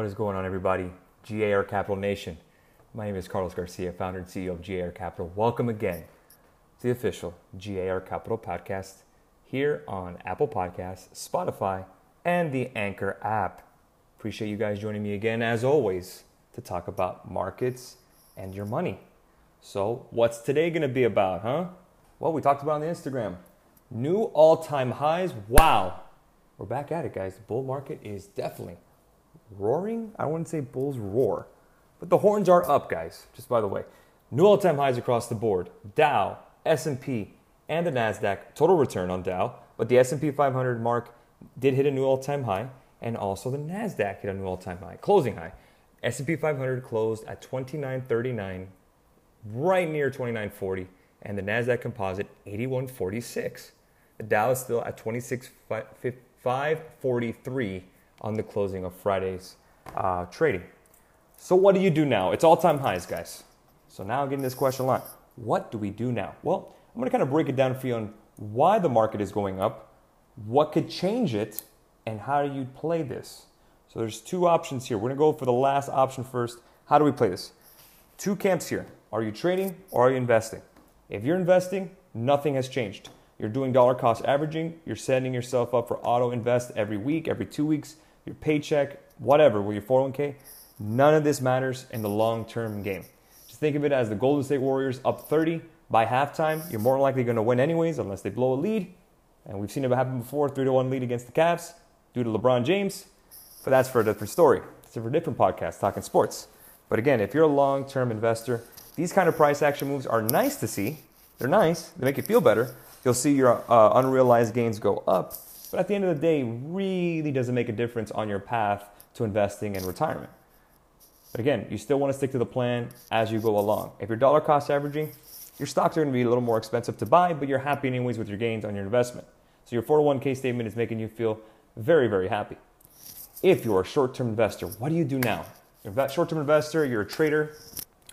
What is going on, everybody? GAR Capital Nation. My name is Carlos Garcia, founder and CEO of GAR Capital. Welcome again to the official GAR Capital podcast here on Apple Podcasts, Spotify, and the Anchor app. Appreciate you guys joining me again, as always, to talk about markets and your money. So, what's today going to be about, huh? Well, we talked about on the Instagram. New all time highs. Wow. We're back at it, guys. The bull market is definitely roaring. I wouldn't say bulls roar, but the horns are up, guys. Just by the way, new all-time highs across the board. Dow, S&P, and the Nasdaq total return on Dow, but the S&P 500 mark did hit a new all-time high, and also the Nasdaq hit a new all-time high, closing high. S&P 500 closed at 2939, right near 2940, and the Nasdaq Composite 8146. The Dow is still at 26,543 on the closing of Friday's uh, trading. So, what do you do now? It's all time highs, guys. So, now I'm getting this question a lot what do we do now? Well, I'm going to kind of break it down for you on why the market is going up, what could change it, and how do you play this. So, there's two options here. We're going to go for the last option first. How do we play this? Two camps here. Are you trading or are you investing? If you're investing, nothing has changed. You're doing dollar cost averaging, you're setting yourself up for auto invest every week, every two weeks your paycheck, whatever, with your 401k, none of this matters in the long term game. Just think of it as the Golden State Warriors up 30 by halftime. You're more likely going to win anyways, unless they blow a lead. And we've seen it happen before 3 to 1 lead against the Cavs due to LeBron James. But that's for a different story. It's for a different podcast talking sports. But again, if you're a long term investor, these kind of price action moves are nice to see. They're nice, they make you feel better. You'll see your uh, unrealized gains go up but at the end of the day, really doesn't make a difference on your path to investing and retirement. But again, you still want to stick to the plan as you go along. If you're dollar cost averaging, your stocks are going to be a little more expensive to buy, but you're happy anyways with your gains on your investment. So your 401k statement is making you feel very, very happy. If you're a short term investor, what do you do now? You're a short term investor, you're a trader,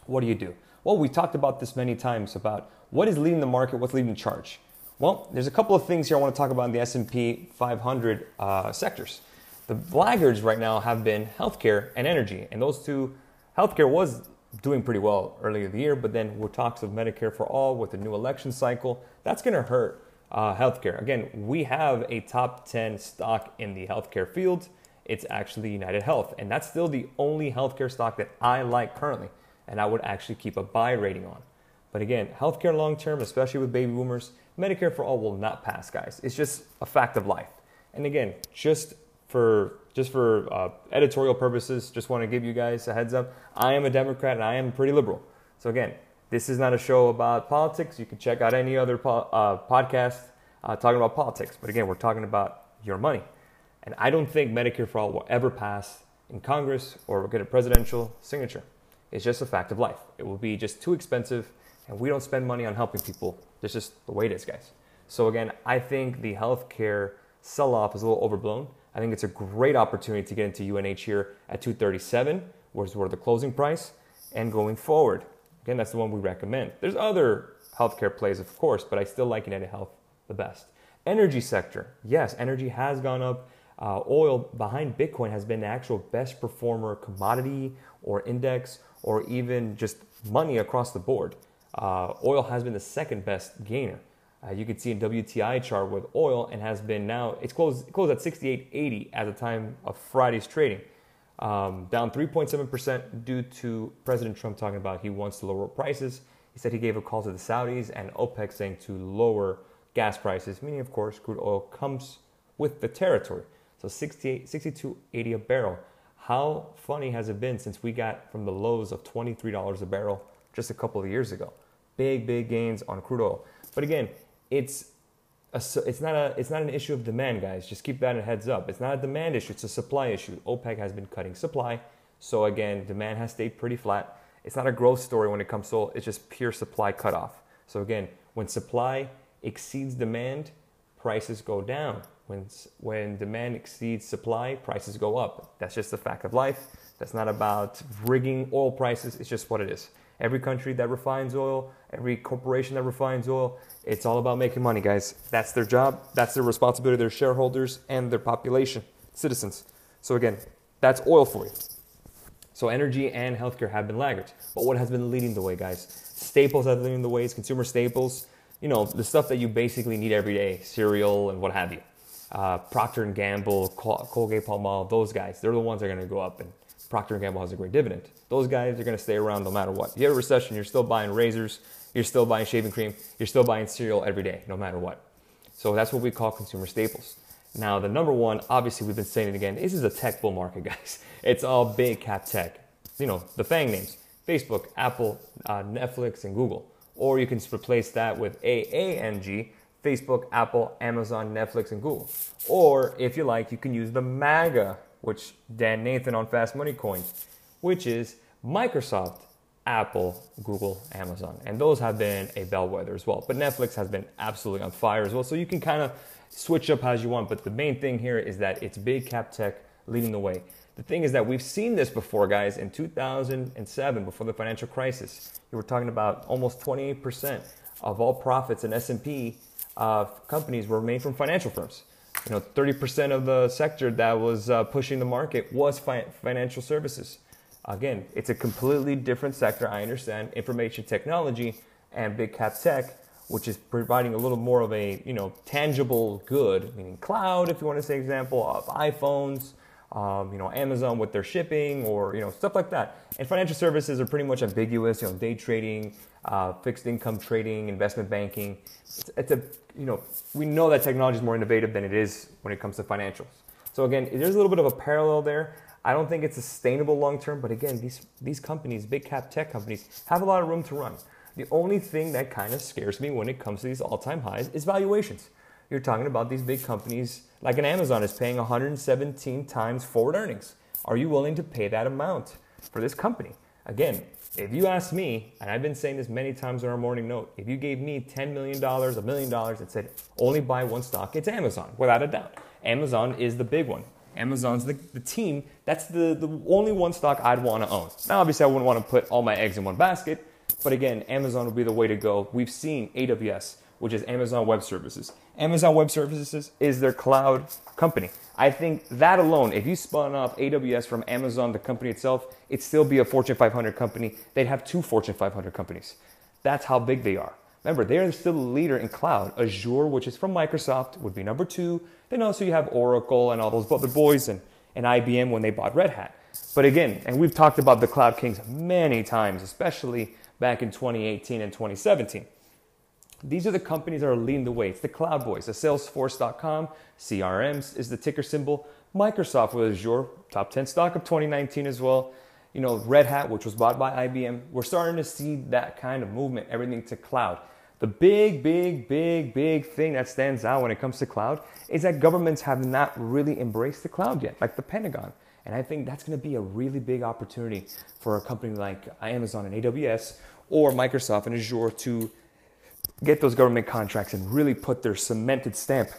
what do you do? Well, we talked about this many times about what is leading the market, what's leading the charge. Well, there's a couple of things here I want to talk about in the S&P 500 uh, sectors. The laggards right now have been healthcare and energy, and those two, healthcare was doing pretty well earlier in the year, but then with talks of Medicare for all with the new election cycle, that's going to hurt uh, healthcare. Again, we have a top 10 stock in the healthcare field. It's actually United Health, and that's still the only healthcare stock that I like currently, and I would actually keep a buy rating on. But again, healthcare long term, especially with baby boomers, Medicare for all will not pass, guys. It's just a fact of life. And again, just for just for uh, editorial purposes, just want to give you guys a heads up. I am a Democrat and I am pretty liberal. So again, this is not a show about politics. You can check out any other po- uh, podcast uh, talking about politics. But again, we're talking about your money. And I don't think Medicare for all will ever pass in Congress or get a presidential signature. It's just a fact of life. It will be just too expensive and we don't spend money on helping people. That's just the way it is, guys. So again, I think the healthcare sell-off is a little overblown. I think it's a great opportunity to get into UNH here at 237, which is where the closing price, and going forward. Again, that's the one we recommend. There's other healthcare plays, of course, but I still like United Health the best. Energy sector, yes, energy has gone up. Uh, oil behind Bitcoin has been the actual best performer commodity or index or even just money across the board. Uh, oil has been the second best gainer. Uh, you can see in WTI chart with oil and has been now it's closed closed at 68.80 at the time of Friday's trading, um, down 3.7 percent due to President Trump talking about he wants to lower prices. He said he gave a call to the Saudis and OPEC saying to lower gas prices, meaning of course crude oil comes with the territory. So 68, 62.80 a barrel. How funny has it been since we got from the lows of $23 a barrel just a couple of years ago? big, big gains on crude oil. But again, it's a, it's not a it's not an issue of demand, guys. Just keep that in heads up. It's not a demand issue; it's a supply issue. OPEC has been cutting supply, so again, demand has stayed pretty flat. It's not a growth story when it comes to oil. It's just pure supply cutoff. So again, when supply exceeds demand, prices go down. When when demand exceeds supply, prices go up. That's just a fact of life. That's not about rigging oil prices. It's just what it is. Every country that refines oil, every corporation that refines oil, it's all about making money, guys. That's their job. That's their responsibility, their shareholders and their population, citizens. So again, that's oil for you. So energy and healthcare have been laggards. But what has been leading the way, guys? Staples have been leading the ways, consumer staples, you know, the stuff that you basically need every day, cereal and what have you. Uh, Procter and Gamble, Col- Colgate Palmolive, those guys, they're the ones that are going to go up. And Procter Gamble has a great dividend. Those guys are going to stay around no matter what. You have a recession, you're still buying razors, you're still buying shaving cream, you're still buying cereal every day, no matter what. So that's what we call consumer staples. Now, the number one, obviously, we've been saying it again. This is a tech bull market, guys. It's all big cap tech. You know, the FANG names: Facebook, Apple, uh, Netflix, and Google. Or you can replace that with FAANG: Facebook, Apple, Amazon, Netflix, and Google. Or if you like, you can use the MAGA, which Dan Nathan on Fast Money coined, which is Microsoft, Apple, Google, Amazon. And those have been a bellwether as well. But Netflix has been absolutely on fire as well. So you can kind of switch up as you want. But the main thing here is that it's big cap tech leading the way. The thing is that we've seen this before, guys. In 2007, before the financial crisis, you were talking about almost 28% of all profits in S&P uh, companies were made from financial firms. You know, 30% of the sector that was uh, pushing the market was fi- financial services. Again, it's a completely different sector. I understand information technology and big cap tech which is providing a little more of a you know tangible good, meaning cloud, if you want to say example of iPhones, um, you know Amazon with their shipping or you know stuff like that. And financial services are pretty much ambiguous, you know day trading, uh, fixed income trading, investment banking. It's, it's, a you know we know that technology is more innovative than it is when it comes to financials. So again, there's a little bit of a parallel there. I don't think it's sustainable long term, but again, these these companies, big cap tech companies, have a lot of room to run. The only thing that kind of scares me when it comes to these all time highs is valuations. You're talking about these big companies like an Amazon is paying 117 times forward earnings. Are you willing to pay that amount for this company? Again, if you ask me, and I've been saying this many times in our morning note, if you gave me $10 million, a million dollars, and said only buy one stock, it's Amazon, without a doubt. Amazon is the big one. Amazon's the, the team. That's the, the only one stock I'd want to own. Now, obviously, I wouldn't want to put all my eggs in one basket, but again, Amazon will be the way to go. We've seen AWS, which is Amazon Web Services. Amazon Web Services is their cloud company. I think that alone, if you spun off AWS from Amazon, the company itself, it'd still be a Fortune 500 company. They'd have two Fortune 500 companies. That's how big they are. Remember, they're still the leader in cloud. Azure, which is from Microsoft, would be number two. Then also you have Oracle and all those other boys and, and IBM when they bought Red Hat. But again, and we've talked about the cloud kings many times, especially back in 2018 and 2017. These are the companies that are leading the way. It's the cloud boys, the salesforce.com, CRMs is the ticker symbol. Microsoft with Azure, top 10 stock of 2019 as well. You know, Red Hat, which was bought by IBM. We're starting to see that kind of movement, everything to cloud. The big, big, big, big thing that stands out when it comes to cloud is that governments have not really embraced the cloud yet, like the Pentagon. And I think that's going to be a really big opportunity for a company like Amazon and AWS or Microsoft and Azure to get those government contracts and really put their cemented stamp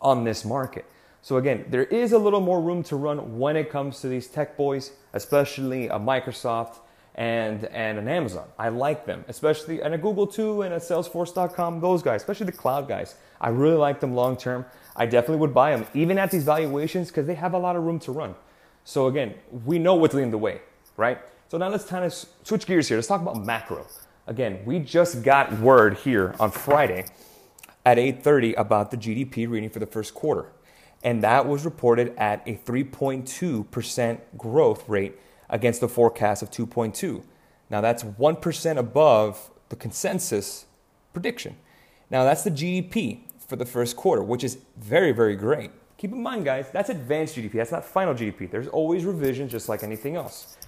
on this market. So again, there is a little more room to run when it comes to these tech boys, especially a Microsoft and and an Amazon. I like them, especially and a Google too, and a Salesforce.com. Those guys, especially the cloud guys, I really like them long term. I definitely would buy them, even at these valuations, because they have a lot of room to run. So again, we know what's leading the way, right? So now let's kind of switch gears here. Let's talk about macro. Again, we just got word here on Friday at 8:30 about the GDP reading for the first quarter. And that was reported at a 3.2% growth rate against the forecast of 2.2. Now that's 1% above the consensus prediction. Now that's the GDP for the first quarter, which is very very great. Keep in mind, guys, that's advanced GDP. That's not final GDP. There's always revisions just like anything else.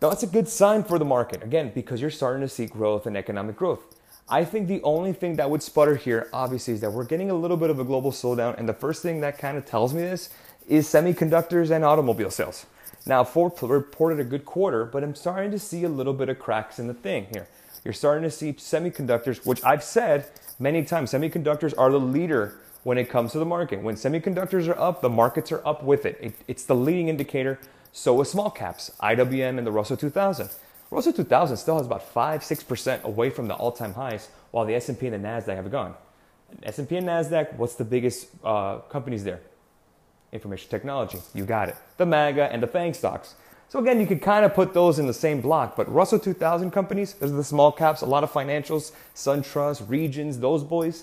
Now, that's a good sign for the market, again, because you're starting to see growth and economic growth. I think the only thing that would sputter here, obviously, is that we're getting a little bit of a global slowdown. And the first thing that kind of tells me this is semiconductors and automobile sales. Now, Ford reported a good quarter, but I'm starting to see a little bit of cracks in the thing here. You're starting to see semiconductors, which I've said many times, semiconductors are the leader when it comes to the market. When semiconductors are up, the markets are up with it. it it's the leading indicator. So with small caps, IWM and the Russell 2000. Russell 2000 still has about 5 6% away from the all time highs, while the S&P and the NASDAQ have gone. S&P and NASDAQ, what's the biggest uh, companies there? Information technology. You got it. The MAGA and the FANG stocks. So again, you could kind of put those in the same block, but Russell 2000 companies, those are the small caps, a lot of financials, SunTrust, Regions, those boys.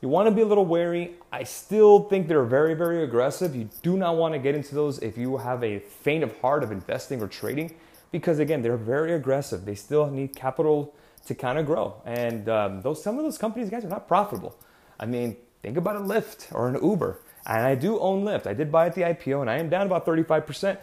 You want to be a little wary. I still think they're very, very aggressive. You do not want to get into those if you have a faint of heart of investing or trading, because again, they're very aggressive. They still need capital to kind of grow, and um, those some of those companies, guys, are not profitable. I mean, think about a Lyft or an Uber, and I do own Lyft. I did buy at the IPO, and I am down about 35 percent.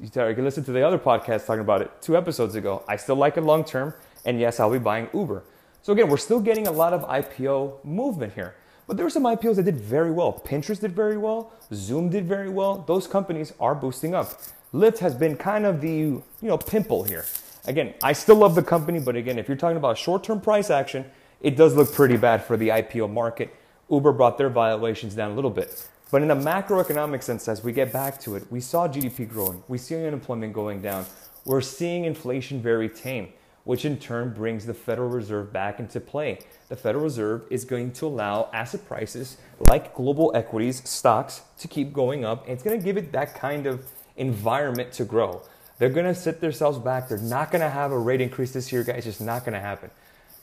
You can listen to the other podcast talking about it two episodes ago. I still like it long term, and yes, I'll be buying Uber. So again, we're still getting a lot of IPO movement here. But there were some IPOs that did very well. Pinterest did very well. Zoom did very well. Those companies are boosting up. Lyft has been kind of the you know pimple here. Again, I still love the company, but again, if you're talking about short-term price action, it does look pretty bad for the IPO market. Uber brought their valuations down a little bit. But in a macroeconomic sense, as we get back to it, we saw GDP growing, we see unemployment going down, we're seeing inflation very tame which in turn brings the Federal Reserve back into play. The Federal Reserve is going to allow asset prices like global equities, stocks, to keep going up. And it's going to give it that kind of environment to grow. They're going to sit themselves back. They're not going to have a rate increase this year, guys. It's just not going to happen.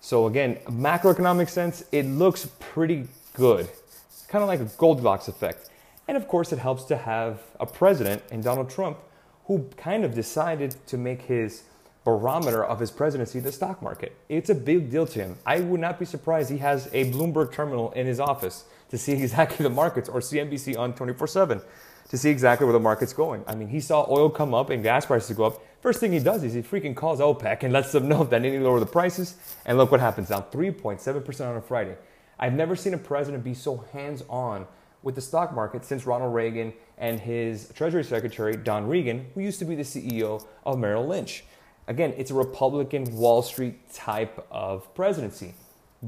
So, again, macroeconomic sense, it looks pretty good. Kind of like a Goldilocks effect. And of course, it helps to have a president in Donald Trump who kind of decided to make his barometer of his presidency, the stock market. It's a big deal to him. I would not be surprised he has a Bloomberg terminal in his office to see exactly the markets or CNBC on 24 7 to see exactly where the market's going. I mean, he saw oil come up and gas prices go up. First thing he does is he freaking calls OPEC and lets them know that they need to lower the prices. And look what happens now 3.7% on a Friday. I've never seen a president be so hands on with the stock market since Ronald Reagan and his Treasury Secretary, Don Regan, who used to be the CEO of Merrill Lynch. Again, it's a Republican Wall Street type of presidency.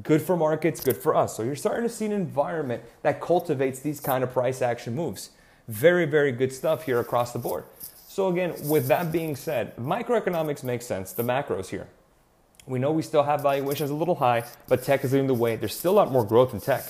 Good for markets, good for us. So you're starting to see an environment that cultivates these kind of price action moves. Very, very good stuff here across the board. So again, with that being said, microeconomics makes sense, the macros here. We know we still have valuations a little high, but tech is leading the way. There's still a lot more growth in tech.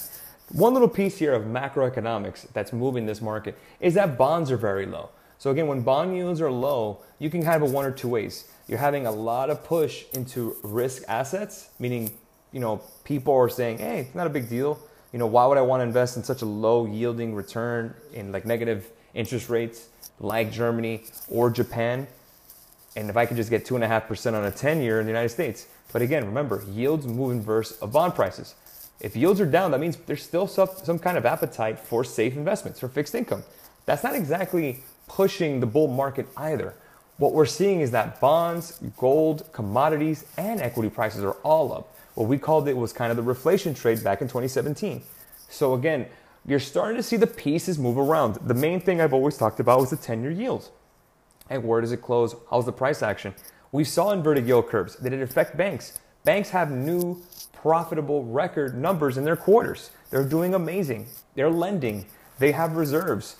One little piece here of macroeconomics that's moving this market is that bonds are very low. So again, when bond yields are low, you can kind of have one or two ways you're having a lot of push into risk assets, meaning, you know, people are saying, hey, it's not a big deal. You know, why would I want to invest in such a low yielding return in like negative interest rates like Germany or Japan? And if I could just get 2.5% on a 10 year in the United States. But again, remember, yields move inverse of bond prices. If yields are down, that means there's still some, some kind of appetite for safe investments, for fixed income. That's not exactly pushing the bull market either what we're seeing is that bonds, gold, commodities, and equity prices are all up. What we called it was kind of the reflation trade back in 2017. So again, you're starting to see the pieces move around. The main thing I've always talked about was the 10 year yield. And where does it close? How's the price action? We saw inverted yield curves. Did it affect banks? Banks have new profitable record numbers in their quarters. They're doing amazing. They're lending. They have reserves.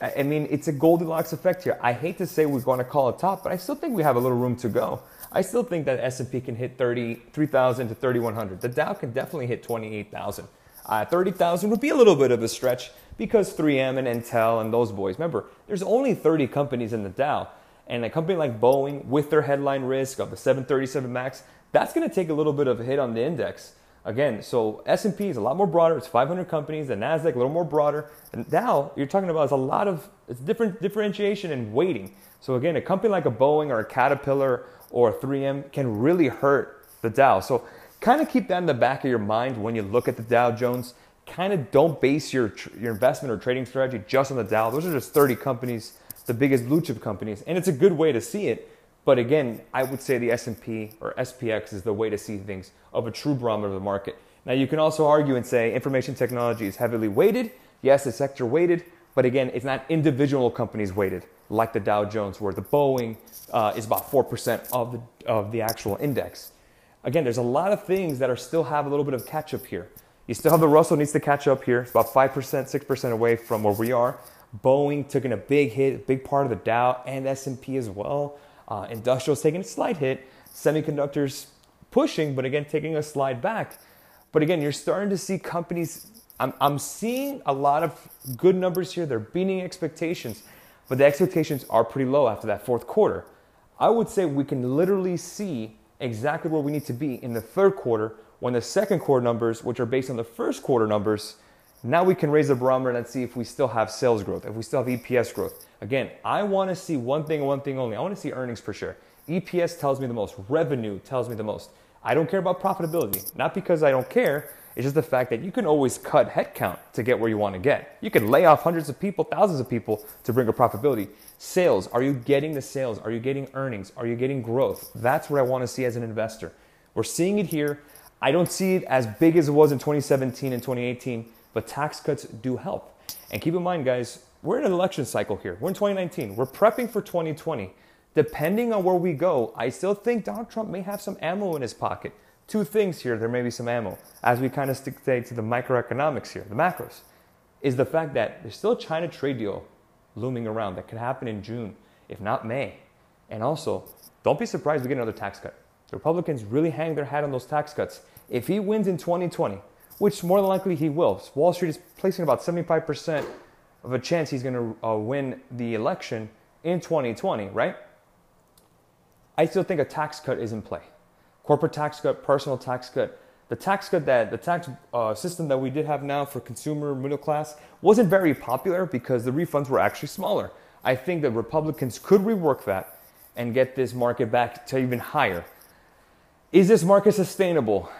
I mean, it's a Goldilocks effect here. I hate to say we're going to call it top, but I still think we have a little room to go. I still think that S&P can hit 33,000 to 3,100. The Dow can definitely hit 28,000. Uh, 30,000 would be a little bit of a stretch because 3M and Intel and those boys. Remember, there's only 30 companies in the Dow, and a company like Boeing, with their headline risk of the 737 Max, that's going to take a little bit of a hit on the index. Again, so S&P is a lot more broader. It's 500 companies. The Nasdaq a little more broader. And now you're talking about is a lot of it's different differentiation and weighting. So again, a company like a Boeing or a Caterpillar or a 3M can really hurt the Dow. So kind of keep that in the back of your mind when you look at the Dow Jones. Kind of don't base your your investment or trading strategy just on the Dow. Those are just 30 companies, the biggest blue chip companies, and it's a good way to see it but again, I would say the S&P or SPX is the way to see things of a true barometer of the market. Now you can also argue and say information technology is heavily weighted. Yes, it's sector weighted, but again, it's not individual companies weighted like the Dow Jones, where the Boeing uh, is about four percent of the of the actual index. Again, there's a lot of things that are still have a little bit of catch up here. You still have the Russell needs to catch up here. About five percent, six percent away from where we are. Boeing took in a big hit, a big part of the Dow and S&P as well. Uh, industrials taking a slight hit, semiconductors pushing, but again, taking a slide back. But again, you're starting to see companies, I'm, I'm seeing a lot of good numbers here. They're beating expectations. but the expectations are pretty low after that fourth quarter. I would say we can literally see exactly where we need to be in the third quarter when the second quarter numbers, which are based on the first quarter numbers, now we can raise the barometer and see if we still have sales growth, if we still have EPS growth. Again, I want to see one thing one thing only. I want to see earnings per share. EPS tells me the most, revenue tells me the most. I don't care about profitability, not because I don't care. It's just the fact that you can always cut headcount to get where you want to get. You can lay off hundreds of people, thousands of people to bring a profitability. Sales, are you getting the sales? Are you getting earnings? Are you getting growth? That's what I want to see as an investor. We're seeing it here. I don't see it as big as it was in 2017 and 2018, but tax cuts do help. And keep in mind, guys, we're in an election cycle here. We're in 2019. We're prepping for 2020. Depending on where we go, I still think Donald Trump may have some ammo in his pocket. Two things here, there may be some ammo. As we kind of stick to the microeconomics here, the macros, is the fact that there's still a China trade deal looming around that could happen in June, if not May. And also, don't be surprised we get another tax cut. The Republicans really hang their hat on those tax cuts. If he wins in 2020, which more than likely he will, Wall Street is placing about 75% of a chance he's going to uh, win the election in 2020, right? I still think a tax cut is in play. Corporate tax cut, personal tax cut. The tax cut that the tax uh, system that we did have now for consumer middle class wasn't very popular because the refunds were actually smaller. I think that Republicans could rework that and get this market back to even higher. Is this market sustainable?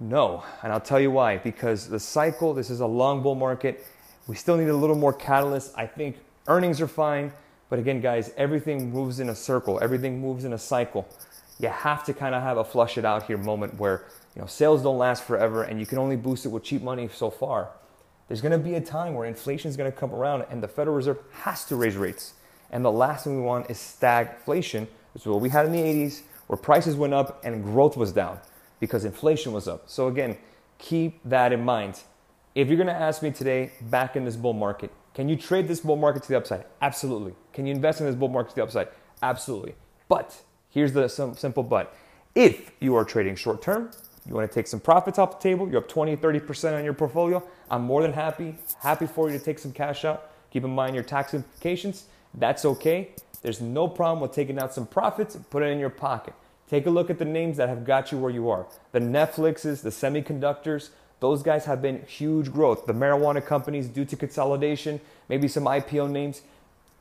No, and I'll tell you why. Because the cycle, this is a long bull market. We still need a little more catalyst. I think earnings are fine, but again, guys, everything moves in a circle. Everything moves in a cycle. You have to kind of have a flush it out here moment where you know sales don't last forever, and you can only boost it with cheap money so far. There's going to be a time where inflation is going to come around, and the Federal Reserve has to raise rates. And the last thing we want is stagflation, which is what we had in the 80s, where prices went up and growth was down because inflation was up. So again, keep that in mind. If you're going to ask me today, back in this bull market, can you trade this bull market to the upside? Absolutely. Can you invest in this bull market to the upside? Absolutely. But here's the simple but. If you are trading short term, you want to take some profits off the table, you're up 20, 30% on your portfolio, I'm more than happy, happy for you to take some cash out. Keep in mind your tax implications. That's okay. There's no problem with taking out some profits and put it in your pocket. Take a look at the names that have got you where you are. The Netflixes, the semiconductors, those guys have been huge growth. The marijuana companies, due to consolidation, maybe some IPO names,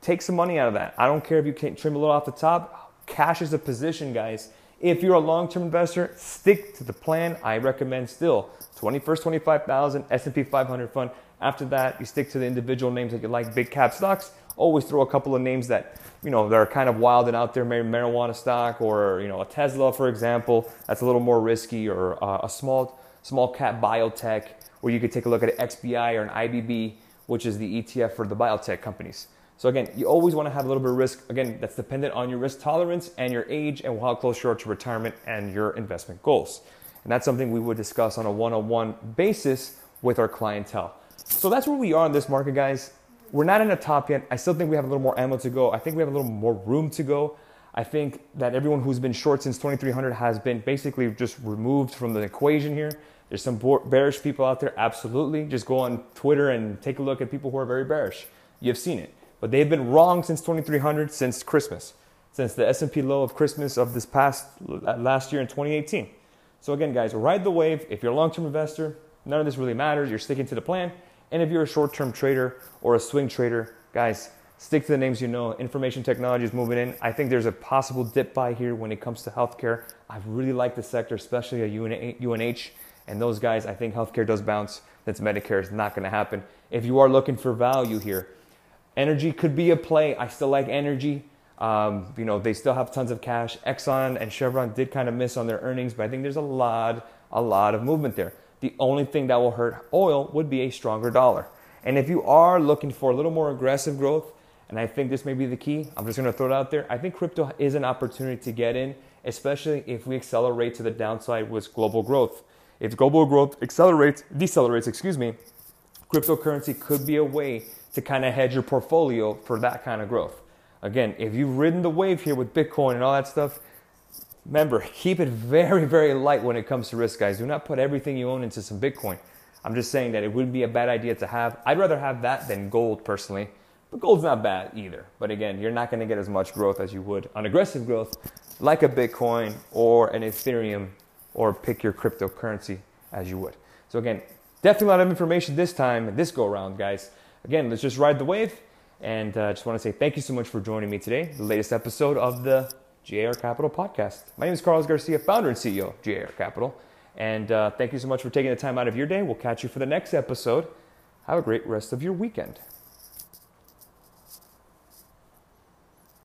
take some money out of that. I don't care if you can trim a little off the top. Cash is a position, guys. If you're a long-term investor, stick to the plan. I recommend still 21st 25,000 S&P 500 fund. After that, you stick to the individual names that you like, big cap stocks. Always throw a couple of names that you know that are kind of wild and out there, maybe marijuana stock or you know a Tesla, for example. That's a little more risky, or uh, a small small cap biotech, where you could take a look at an XBI or an IBB, which is the ETF for the biotech companies. So again, you always want to have a little bit of risk. Again, that's dependent on your risk tolerance and your age and how close you are to retirement and your investment goals. And that's something we would discuss on a one-on-one basis with our clientele. So that's where we are in this market, guys. We're not in the top yet. I still think we have a little more ammo to go. I think we have a little more room to go. I think that everyone who's been short since 2300 has been basically just removed from the equation here. There's some bearish people out there, absolutely. Just go on Twitter and take a look at people who are very bearish. You've seen it. But they've been wrong since 2300, since Christmas, since the S&P low of Christmas of this past last year in 2018. So again, guys, ride the wave. If you're a long-term investor, none of this really matters. You're sticking to the plan. And if you're a short-term trader or a swing trader, guys, stick to the names you know. Information technology is moving in. I think there's a possible dip buy here when it comes to healthcare. I really like the sector, especially a UNH. And those guys, I think healthcare does bounce. That's Medicare is not going to happen. If you are looking for value here, energy could be a play. I still like energy. Um, you know, they still have tons of cash. Exxon and Chevron did kind of miss on their earnings, but I think there's a lot, a lot of movement there. The only thing that will hurt oil would be a stronger dollar. And if you are looking for a little more aggressive growth, and I think this may be the key, I'm just to throw it out there. I think crypto is an opportunity to get in, especially if we accelerate to the downside with global growth. If global growth accelerates, decelerates, excuse me, cryptocurrency could be a way to kind of hedge your portfolio for that kind of growth. Again, if you've ridden the wave here with Bitcoin and all that stuff, remember, keep it very, very light when it comes to risk, guys. Do not put everything you own into some Bitcoin. I'm just saying that it wouldn't be a bad idea to have. I'd rather have that than gold personally. But gold's not bad either. But again, you're not going to get as much growth as you would on aggressive growth like a Bitcoin or an Ethereum or pick your cryptocurrency as you would. So again, definitely a lot of information this time, this go around, guys. Again, let's just ride the wave. And I uh, just want to say thank you so much for joining me today, the latest episode of the GAR Capital podcast. My name is Carlos Garcia, founder and CEO of GAR Capital. And uh, thank you so much for taking the time out of your day. We'll catch you for the next episode. Have a great rest of your weekend.